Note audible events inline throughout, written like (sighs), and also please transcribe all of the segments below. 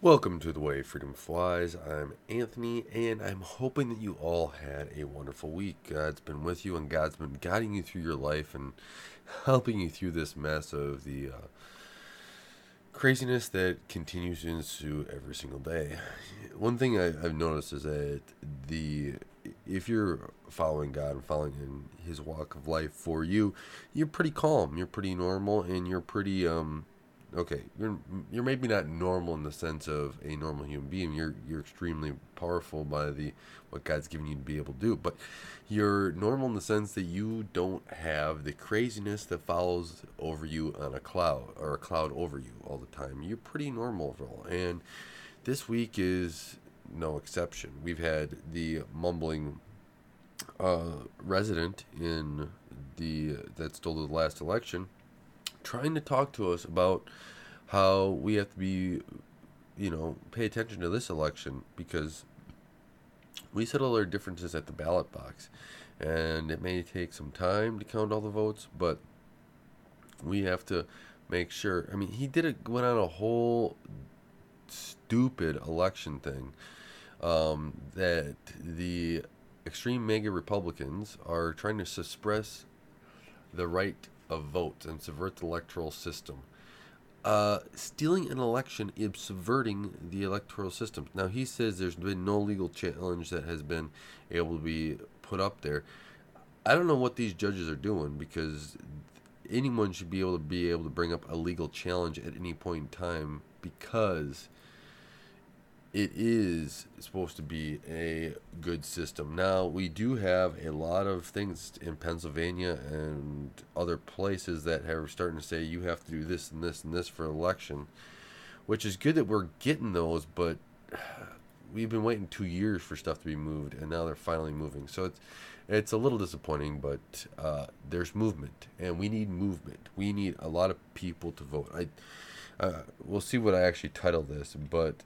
Welcome to the way freedom flies. I'm Anthony, and I'm hoping that you all had a wonderful week. God's been with you, and God's been guiding you through your life and helping you through this mess of the uh, craziness that continues to ensue every single day. One thing I, I've noticed is that the if you're following God and following in His walk of life for you, you're pretty calm, you're pretty normal, and you're pretty um okay, you're you're maybe not normal in the sense of a normal human being. You're you're extremely powerful by the what God's given you to be able to do, but you're normal in the sense that you don't have the craziness that follows over you on a cloud or a cloud over you all the time. You're pretty normal overall, and this week is no exception. We've had the mumbling uh, resident in the that stole the last election trying to talk to us about how we have to be, you know, pay attention to this election because we settle our differences at the ballot box. And it may take some time to count all the votes, but we have to make sure. I mean, he did it, went on a whole stupid election thing um, that the extreme mega Republicans are trying to suppress the right of votes and subvert the electoral system. Uh, stealing an election is subverting the electoral system. Now, he says there's been no legal challenge that has been able to be put up there. I don't know what these judges are doing because anyone should be able to be able to bring up a legal challenge at any point in time because it is supposed to be a good system. Now, we do have a lot of things in Pennsylvania and other places that are starting to say you have to do this and this and this for election, which is good that we're getting those, but we've been waiting two years for stuff to be moved, and now they're finally moving. So it's it's a little disappointing, but uh, there's movement, and we need movement. We need a lot of people to vote. I uh, we'll see what I actually title this, but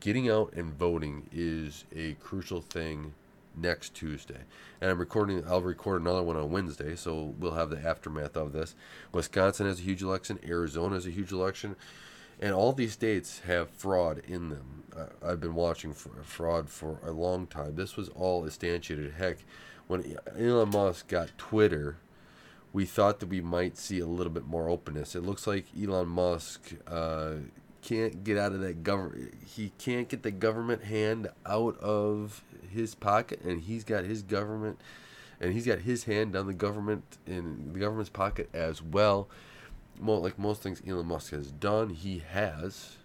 getting out and voting is a crucial thing next Tuesday. And I'm recording, I'll record another one on Wednesday, so we'll have the aftermath of this. Wisconsin has a huge election, Arizona has a huge election, and all these states have fraud in them. Uh, I've been watching fraud for a long time. This was all instantiated. Heck, when Elon Musk got Twitter, we thought that we might see a little bit more openness. It looks like Elon Musk uh, can't get out of that government. He can't get the government hand out of his pocket, and he's got his government, and he's got his hand down the government in the government's pocket as well. Well, like most things Elon Musk has done, he has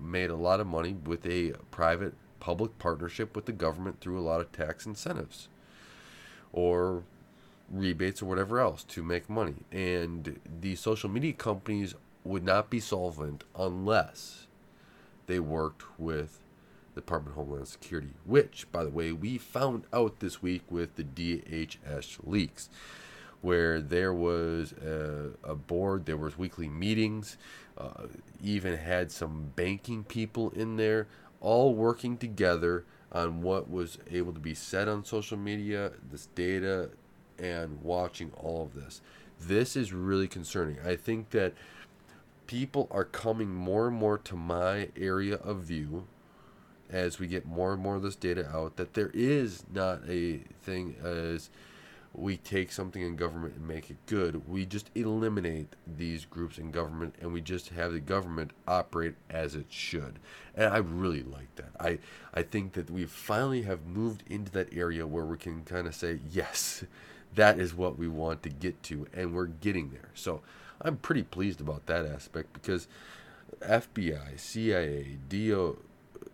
made a lot of money with a private public partnership with the government through a lot of tax incentives or rebates or whatever else to make money. And the social media companies would not be solvent unless they worked with the Department of Homeland Security, which, by the way, we found out this week with the DHS leaks, where there was a, a board, there was weekly meetings, uh, even had some banking people in there, all working together on what was able to be said on social media, this data, and watching all of this. This is really concerning. I think that people are coming more and more to my area of view as we get more and more of this data out that there is not a thing as we take something in government and make it good. We just eliminate these groups in government and we just have the government operate as it should. And I really like that. I, I think that we finally have moved into that area where we can kind of say, yes, that is what we want to get to, and we're getting there. So I'm pretty pleased about that aspect because FBI, CIA, DO,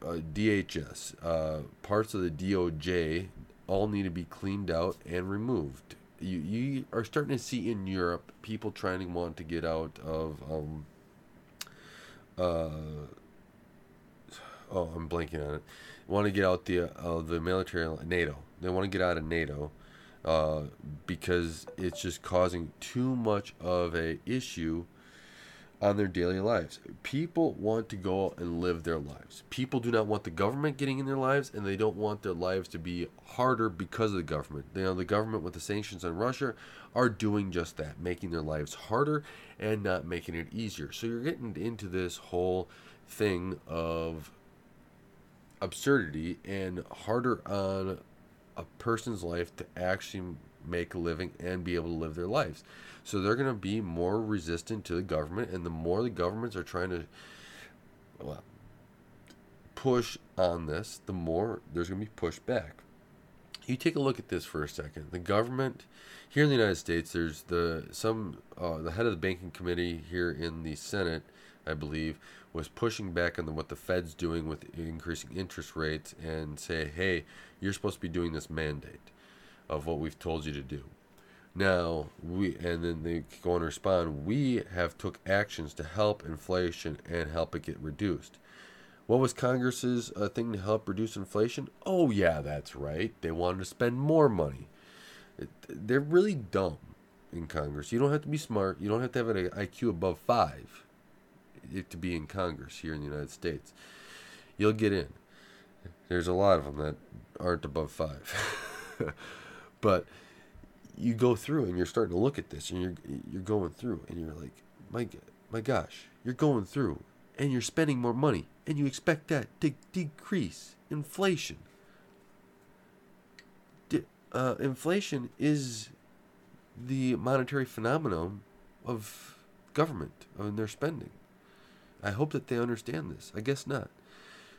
uh, DHS, uh, parts of the DOJ all need to be cleaned out and removed. You, you are starting to see in Europe people trying to want to get out of um, uh, oh I'm blanking on it. Want to get out the uh, the military NATO. They want to get out of NATO uh, because it's just causing too much of a issue on their daily lives. People want to go and live their lives. People do not want the government getting in their lives, and they don't want their lives to be harder because of the government. You know, the government with the sanctions on Russia are doing just that, making their lives harder and not making it easier. So you're getting into this whole thing of absurdity and harder on a person's life to actually make a living and be able to live their lives. So they're going to be more resistant to the government, and the more the governments are trying to well, push on this, the more there's going to be pushback. You take a look at this for a second. The government here in the United States, there's the some uh, the head of the banking committee here in the Senate, I believe, was pushing back on the, what the Fed's doing with increasing interest rates and say, hey, you're supposed to be doing this mandate of what we've told you to do. Now we and then they go and respond. We have took actions to help inflation and help it get reduced. What was Congress's uh, thing to help reduce inflation? Oh yeah, that's right. They wanted to spend more money. They're really dumb in Congress. You don't have to be smart. You don't have to have an IQ above five to be in Congress here in the United States. You'll get in. There's a lot of them that aren't above five, (laughs) but you go through and you're starting to look at this and you're you're going through and you're like, my my gosh, you're going through and you're spending more money and you expect that to decrease inflation. Uh, inflation is the monetary phenomenon of government and their spending. I hope that they understand this. I guess not.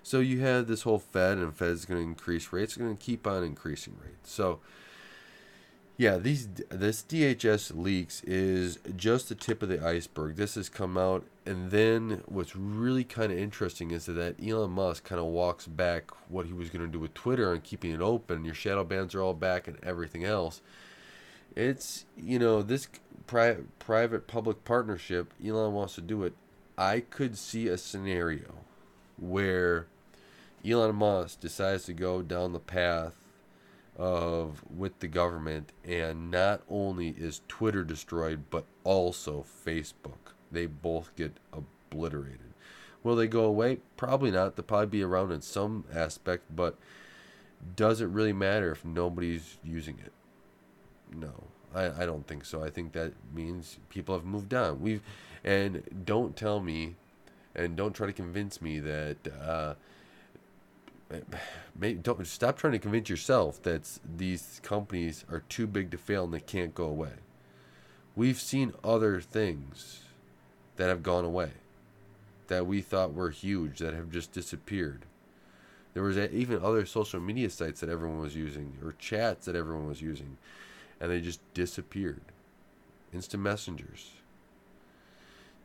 So you have this whole Fed, and Fed is going to increase rates. It's going to keep on increasing rates. So yeah, these this DHS leaks is just the tip of the iceberg. This has come out, and then what's really kind of interesting is that Elon Musk kind of walks back what he was going to do with Twitter and keeping it open. Your shadow bans are all back, and everything else. It's you know this pri- private public partnership. Elon wants to do it. I could see a scenario where Elon Musk decides to go down the path of with the government and not only is Twitter destroyed but also Facebook. They both get obliterated. Will they go away? Probably not. They'll probably be around in some aspect, but does it really matter if nobody's using it? No. I, I don't think so. I think that means people have moved on. We've and don't tell me and don't try to convince me that uh, maybe don't stop trying to convince yourself that these companies are too big to fail and they can't go away. We've seen other things that have gone away that we thought were huge that have just disappeared. There was even other social media sites that everyone was using or chats that everyone was using and they just disappeared. Instant messengers.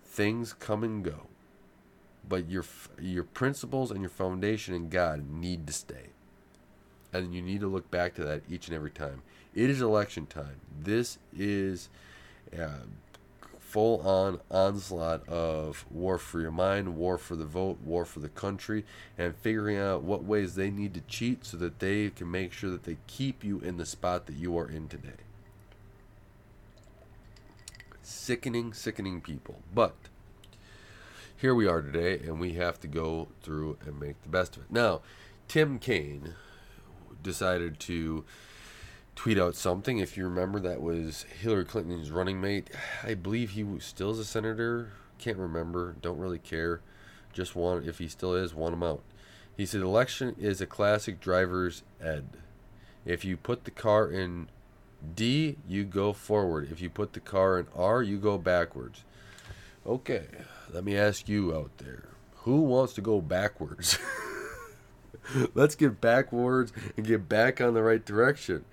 Things come and go but your your principles and your foundation in God need to stay. And you need to look back to that each and every time. It is election time. This is uh, a full on onslaught of war for your mind, war for the vote, war for the country, and figuring out what ways they need to cheat so that they can make sure that they keep you in the spot that you are in today. Sickening, sickening people. But here we are today, and we have to go through and make the best of it. Now, Tim Kaine decided to tweet out something. If you remember, that was Hillary Clinton's running mate. I believe he still is a senator. Can't remember. Don't really care. Just want if he still is, want him out. He said, "Election is a classic driver's ed. If you put the car in D, you go forward. If you put the car in R, you go backwards." Okay, let me ask you out there who wants to go backwards? (laughs) Let's get backwards and get back on the right direction.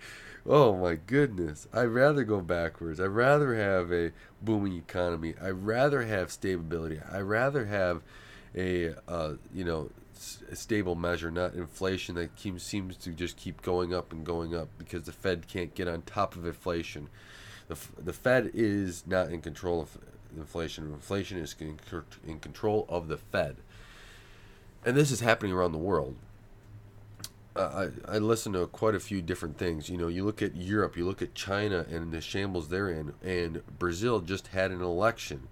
Oh my goodness. I'd rather go backwards. I'd rather have a booming economy. I'd rather have stability. I'd rather have a uh, you know stable measure, not inflation that seems to just keep going up and going up because the Fed can't get on top of inflation. The, the Fed is not in control of inflation. Inflation is in control of the Fed. And this is happening around the world. Uh, I, I listen to quite a few different things. You know, you look at Europe, you look at China and the shambles they're in, and Brazil just had an election.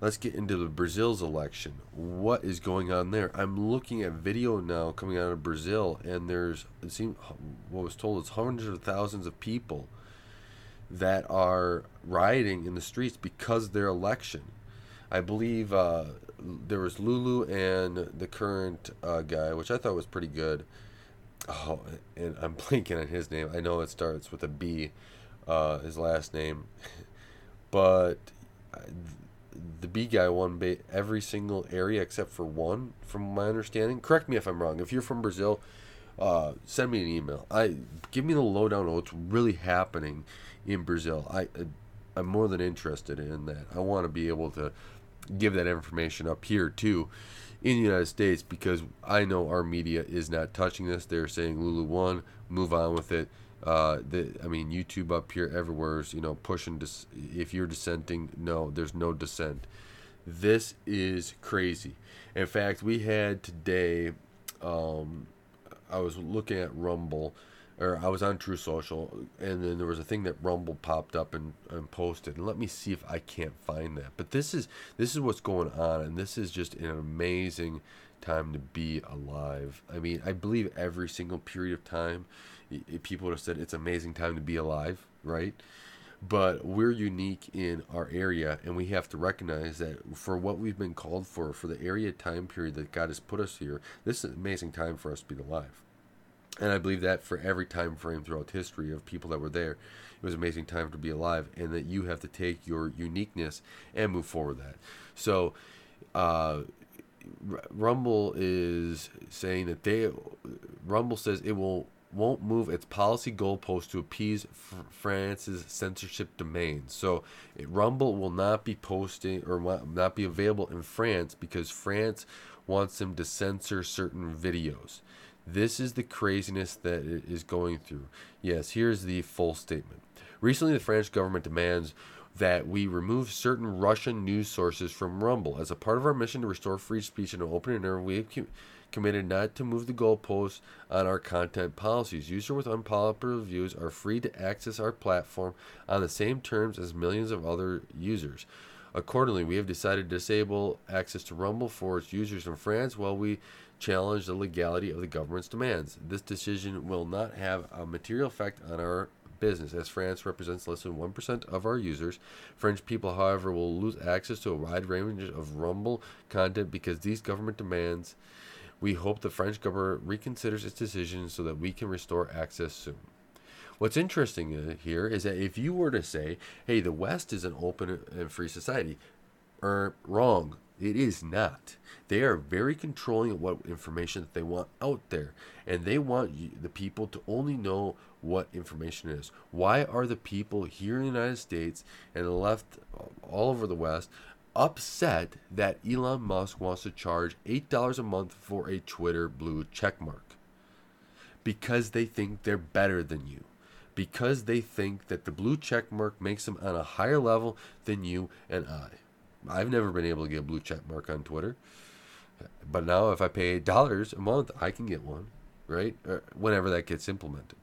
Let's get into the Brazil's election. What is going on there? I'm looking at video now coming out of Brazil, and there's it seems what was told is hundreds of thousands of people that are rioting in the streets because their election. I believe uh, there was Lulu and the current uh, guy, which I thought was pretty good. Oh, and I'm (laughs) blanking on his name. I know it starts with a B, uh, his last name, (laughs) but the B guy won every single area except for one, from my understanding. Correct me if I'm wrong. If you're from Brazil, uh, send me an email. I give me the lowdown on what's really happening in Brazil. I, I'm more than interested in that. I want to be able to give that information up here too in the United States because I know our media is not touching this. They're saying Lulu won, move on with it. Uh, the, I mean, YouTube up here everywhere is, you know, pushing. Dis- if you're dissenting, no, there's no dissent. This is crazy. In fact, we had today, um, I was looking at Rumble or I was on Truth Social, and then there was a thing that Rumble popped up and, and posted. And let me see if I can't find that. But this is this is what's going on, and this is just an amazing time to be alive. I mean, I believe every single period of time, people have said it's amazing time to be alive, right? But we're unique in our area, and we have to recognize that for what we've been called for, for the area time period that God has put us here, this is an amazing time for us to be alive. And I believe that for every time frame throughout history of people that were there, it was an amazing time to be alive, and that you have to take your uniqueness and move forward that. So, uh, Rumble is saying that they, Rumble says it will won't move its policy goalpost to appease France's censorship domains. So, Rumble will not be posting or not be available in France because France wants them to censor certain videos. This is the craziness that it is going through. Yes, here's the full statement. Recently, the French government demands that we remove certain Russian news sources from Rumble. As a part of our mission to restore free speech and open internet, we have committed not to move the goalposts on our content policies. Users with unpopular views are free to access our platform on the same terms as millions of other users. Accordingly, we have decided to disable access to Rumble for its users in France while we challenge the legality of the government's demands. This decision will not have a material effect on our business, as France represents less than 1% of our users. French people, however, will lose access to a wide range of Rumble content because these government demands. We hope the French government reconsiders its decision so that we can restore access soon. What's interesting uh, here is that if you were to say, hey, the West is an open and free society, er, wrong. It is not. They are very controlling of what information that they want out there, and they want the people to only know what information is. Why are the people here in the United States and left all over the West upset that Elon Musk wants to charge $8 a month for a Twitter blue checkmark? Because they think they're better than you. Because they think that the blue checkmark makes them on a higher level than you and I. I've never been able to get a blue checkmark on Twitter. But now if I pay $8 a month, I can get one, right? Whenever that gets implemented.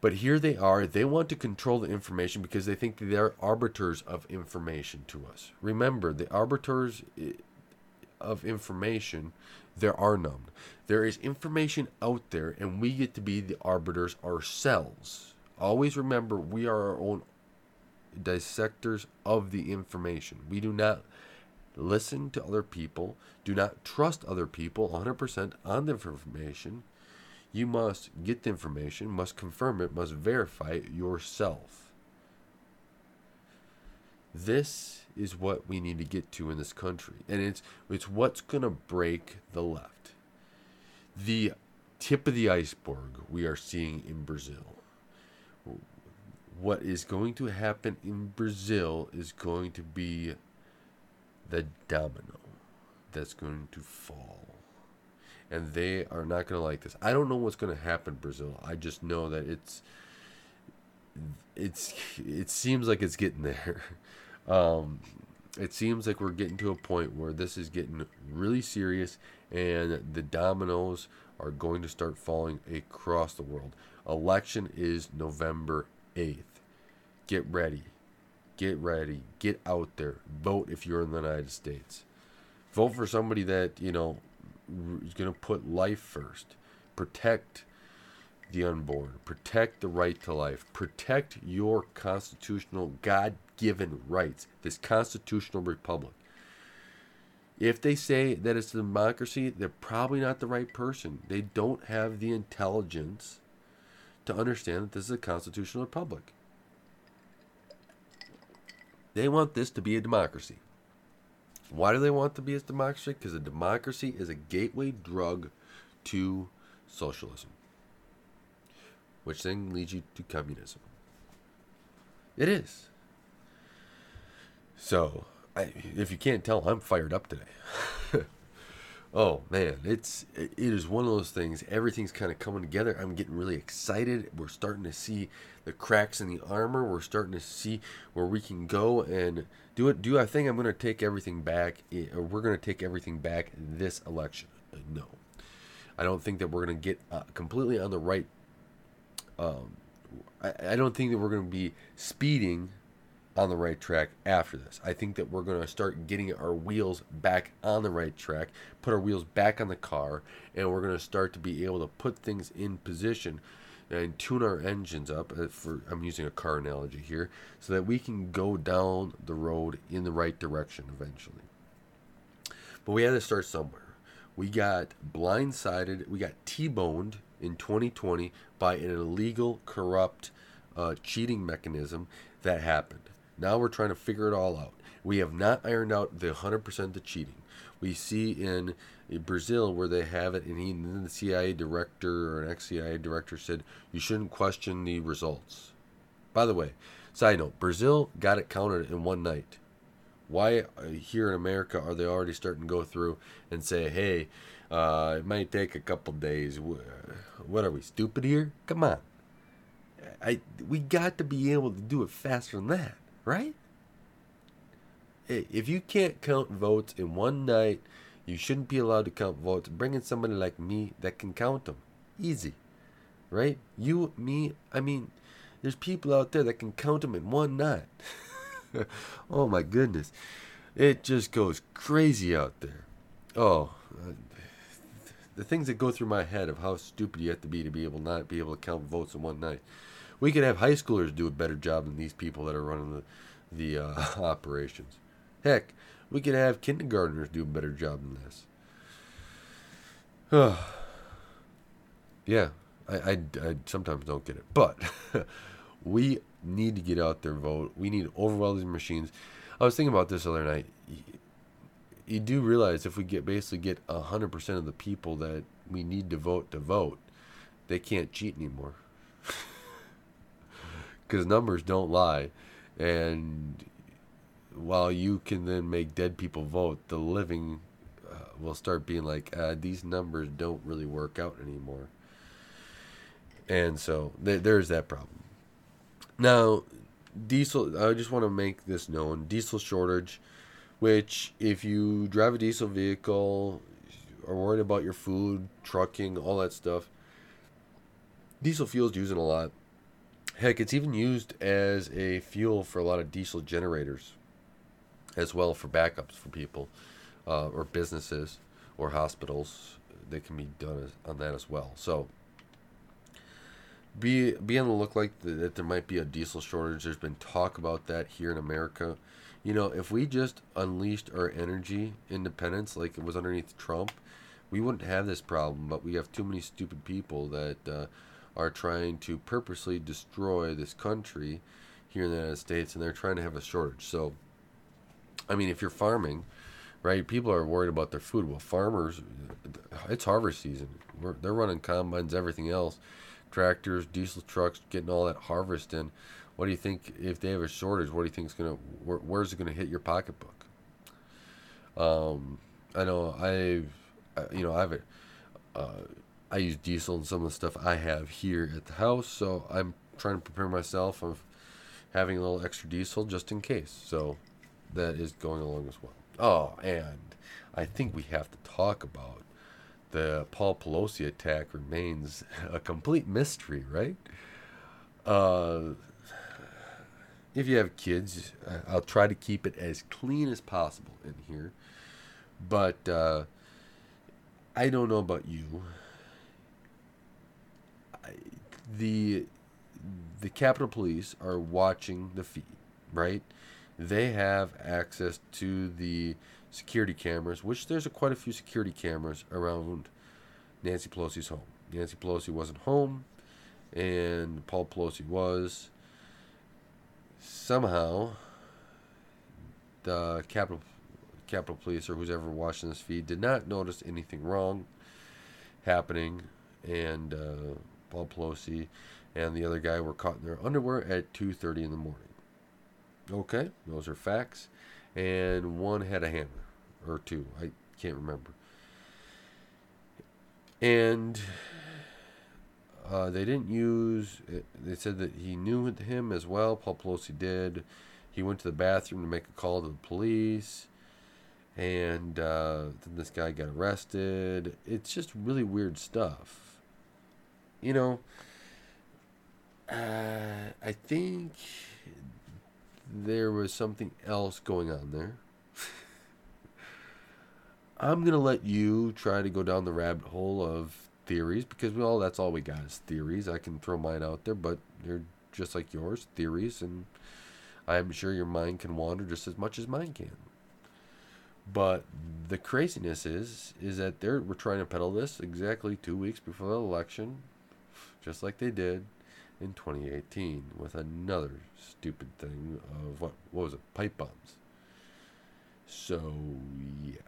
But here they are. They want to control the information because they think they're arbiters of information to us. Remember, the arbiters eh, of information, there are none. There is information out there, and we get to be the arbiters ourselves. Always remember, we are our own dissectors of the information. We do not listen to other people, do not trust other people 100% on the information. You must get the information, must confirm it, must verify it yourself. This is what we need to get to in this country. And it's it's what's going to break the left. The tip of the iceberg we are seeing in Brazil what is going to happen in Brazil is going to be the domino that's going to fall. And they are not going to like this. I don't know what's going to happen Brazil. I just know that it's it's it seems like it's getting there. (laughs) Um, it seems like we're getting to a point where this is getting really serious and the dominoes are going to start falling across the world. Election is November 8th. Get ready. Get ready. Get out there. Vote if you're in the United States. Vote for somebody that, you know, is going to put life first. Protect the unborn. Protect the right to life. Protect your constitutional, God given rights. This constitutional republic. If they say that it's a democracy, they're probably not the right person. They don't have the intelligence to understand that this is a constitutional republic. They want this to be a democracy. Why do they want to be a democracy? Because a democracy is a gateway drug to socialism, which then leads you to communism. It is. So, I, if you can't tell, I'm fired up today. (laughs) oh man, it's it is one of those things. Everything's kind of coming together. I'm getting really excited. We're starting to see the cracks in the armor. We're starting to see where we can go and do it. Do I think I'm going to take everything back? Or we're going to take everything back this election? No, I don't think that we're going to get uh, completely on the right. Um, I, I don't think that we're going to be speeding on the right track after this. I think that we're going to start getting our wheels back on the right track, put our wheels back on the car, and we're going to start to be able to put things in position and tune our engines up uh, for I'm using a car analogy here so that we can go down the road in the right direction eventually. But we had to start somewhere. We got blindsided, we got T-boned in 2020 by an illegal, corrupt, uh, cheating mechanism that happened. Now we're trying to figure it all out. We have not ironed out the 100% the cheating. We see in Brazil where they have it, and and the CIA director or an ex CIA director said you shouldn't question the results. By the way, side note Brazil got it counted in one night. Why uh, here in America are they already starting to go through and say, hey, uh, it might take a couple days? What are we, stupid here? Come on. I, we got to be able to do it faster than that right? Hey, if you can't count votes in one night, you shouldn't be allowed to count votes. Bring in somebody like me that can count them. Easy. Right? You, me, I mean, there's people out there that can count them in one night. (laughs) oh my goodness. It just goes crazy out there. Oh, uh, the things that go through my head of how stupid you have to be to be able not be able to count votes in one night. We could have high schoolers do a better job than these people that are running the the uh, (laughs) operations. Heck, we could have kindergartners do a better job than this. (sighs) yeah, I, I, I sometimes don't get it, but (laughs) we need to get out there vote. We need to overwhelm these machines. I was thinking about this other night. You do realize if we get basically get hundred percent of the people that we need to vote to vote, they can't cheat anymore (laughs) because numbers don't lie. And while you can then make dead people vote, the living uh, will start being like, uh, these numbers don't really work out anymore. And so th- there's that problem. Now, diesel, I just want to make this known diesel shortage, which, if you drive a diesel vehicle, are worried about your food, trucking, all that stuff, diesel fuel is using a lot. Heck, it's even used as a fuel for a lot of diesel generators, as well for backups for people, uh, or businesses, or hospitals. They can be done as, on that as well. So, be be on the look like the, that there might be a diesel shortage. There's been talk about that here in America. You know, if we just unleashed our energy independence like it was underneath Trump, we wouldn't have this problem. But we have too many stupid people that. Uh, are trying to purposely destroy this country here in the United States, and they're trying to have a shortage. So, I mean, if you're farming, right, people are worried about their food. Well, farmers, it's harvest season. We're, they're running combines, everything else, tractors, diesel trucks, getting all that harvest in. What do you think if they have a shortage? What do you think is gonna? Where, where's it gonna hit your pocketbook? Um, I know I've, you know, I've. Uh, I use diesel and some of the stuff I have here at the house, so I'm trying to prepare myself of having a little extra diesel just in case. So that is going along as well. Oh, and I think we have to talk about the Paul Pelosi attack remains (laughs) a complete mystery, right? Uh, if you have kids, I'll try to keep it as clean as possible in here. But uh, I don't know about you the the Capitol Police are watching the feed, right? They have access to the security cameras, which there's a, quite a few security cameras around Nancy Pelosi's home. Nancy Pelosi wasn't home, and Paul Pelosi was. Somehow, the Capitol Capitol Police or who's ever watching this feed did not notice anything wrong happening, and uh, Paul Pelosi and the other guy were caught in their underwear at 2:30 in the morning. Okay, those are facts, and one had a hammer or two. I can't remember. And uh, they didn't use. They said that he knew him as well. Paul Pelosi did. He went to the bathroom to make a call to the police, and uh, then this guy got arrested. It's just really weird stuff. You know, uh, I think there was something else going on there. (laughs) I'm gonna let you try to go down the rabbit hole of theories because well, that's all we got is theories. I can throw mine out there, but they're just like yours, theories, and I'm sure your mind can wander just as much as mine can. But the craziness is, is that they're we're trying to peddle this exactly two weeks before the election, just like they did in 2018 with another stupid thing of what what was it pipe bombs. So yeah,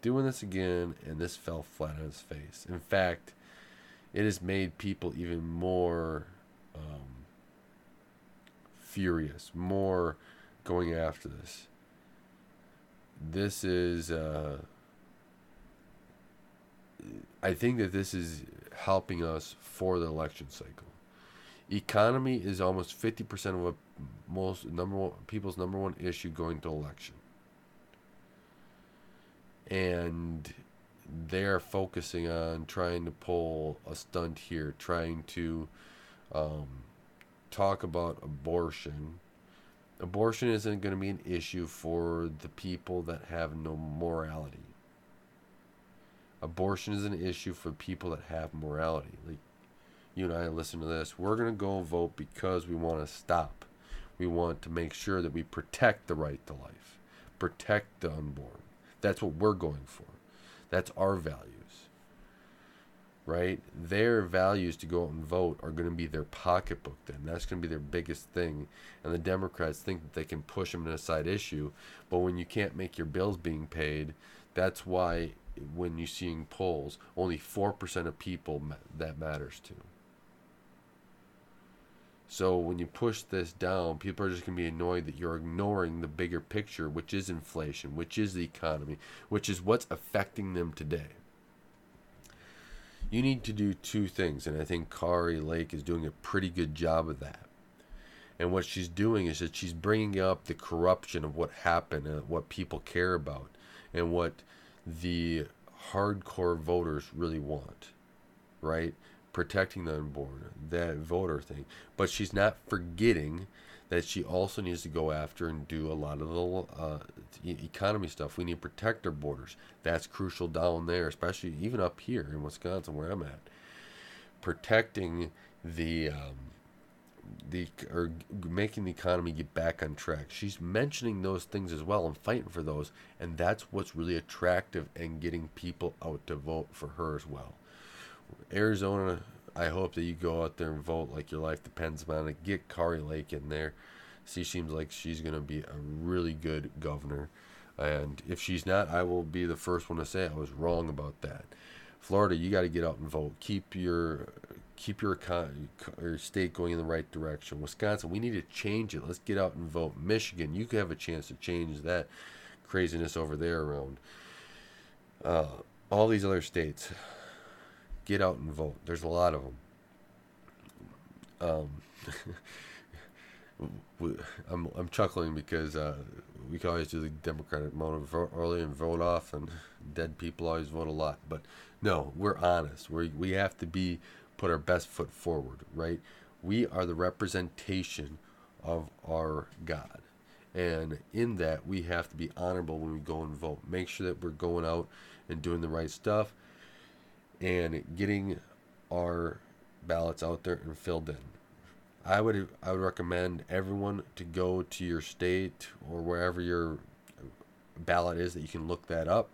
doing this again, and this fell flat on his face. In fact, it has made people even more um, furious, more going after this. This is, uh, I think that this is helping us for the election cycle. Economy is almost 50% of what most number one people's number one issue going to election and they're focusing on trying to pull a stunt here, trying to um, talk about abortion. Abortion isn't going to be an issue for the people that have no morality. Abortion is an issue for people that have morality. Like you and I listen to this. We're going to go vote because we want to stop. We want to make sure that we protect the right to life, protect the unborn that's what we're going for. That's our values. Right? Their values to go out and vote are going to be their pocketbook then. That's going to be their biggest thing. And the Democrats think that they can push them in a side issue. But when you can't make your bills being paid, that's why when you're seeing polls, only 4% of people that matters to. So when you push this down, people are just going to be annoyed that you're ignoring the bigger picture, which is inflation, which is the economy, which is what's affecting them today. You need to do two things, and I think Kari Lake is doing a pretty good job of that. And what she's doing is that she's bringing up the corruption of what happened and what people care about and what the hardcore voters really want, right? protecting the unborn, that voter thing. But she's not forgetting that she also needs to go after and do a lot of the uh, economy stuff. We need to protect our borders. That's crucial down there, especially even up here in Wisconsin, where I'm at. Protecting the um, the or making the economy get back on track. She's mentioning those things as well and fighting for those, and that's what's really attractive and getting people out to vote for her as well. Arizona, I hope that you go out there and vote like your life depends on it. Get Kari Lake in there. She seems like she's going to be a really good governor. And if she's not, I will be the first one to say I was wrong about that. Florida, you got to get out and vote. Keep your keep your, your state going in the right direction. Wisconsin, we need to change it. Let's get out and vote. Michigan, you could have a chance to change that craziness over there around. Uh, all these other states, get out and vote. There's a lot of them. Um, (laughs) I'm I'm chuckling because uh, we can always do the Democratic mode vote early and vote off, and dead people always vote a lot. But no, we're honest. We we have to be put our best foot forward, right? We are the representation of our God. And in that, we have to be honorable when we go and vote. Make sure that we're going out and doing the right stuff and getting our ballots out there and filled in. I would I would recommend everyone to go to your state or wherever your ballot is that you can look that up.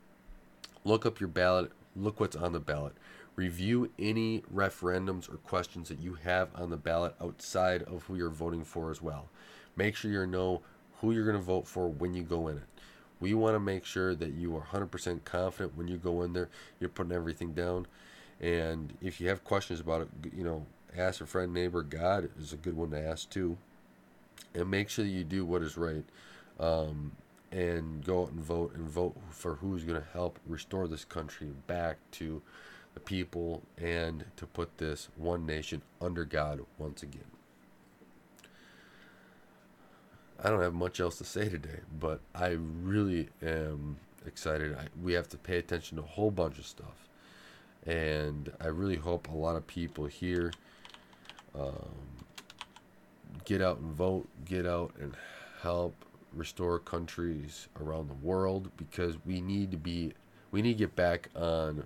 Look up your ballot, look what's on the ballot. Review any referendums or questions that you have on the ballot outside of who you're voting for as well. Make sure you know who you're going to vote for when you go in it. We want to make sure that you are 100% confident when you go in there, you're putting everything down. And if you have questions about it, you know, ask a friend, neighbor, God is a good one to ask too. And make sure that you do what is right. Um, and go out and vote and vote for who's going to help restore this country back to people and to put this one nation under God once again. I don't have much else to say today, but I really am excited. I, we have to pay attention to a whole bunch of stuff. And I really hope a lot of people here um, get out and vote, get out and help restore countries around the world because we need to be we need to get back on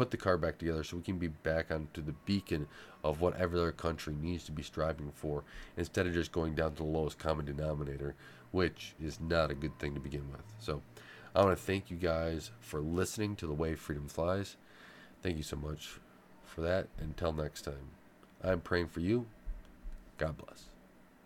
put the car back together so we can be back onto the beacon of what every other country needs to be striving for instead of just going down to the lowest common denominator which is not a good thing to begin with. So i want to thank you guys for listening to the way freedom flies. Thank you so much for that. Until next time i'm praying for you. God bless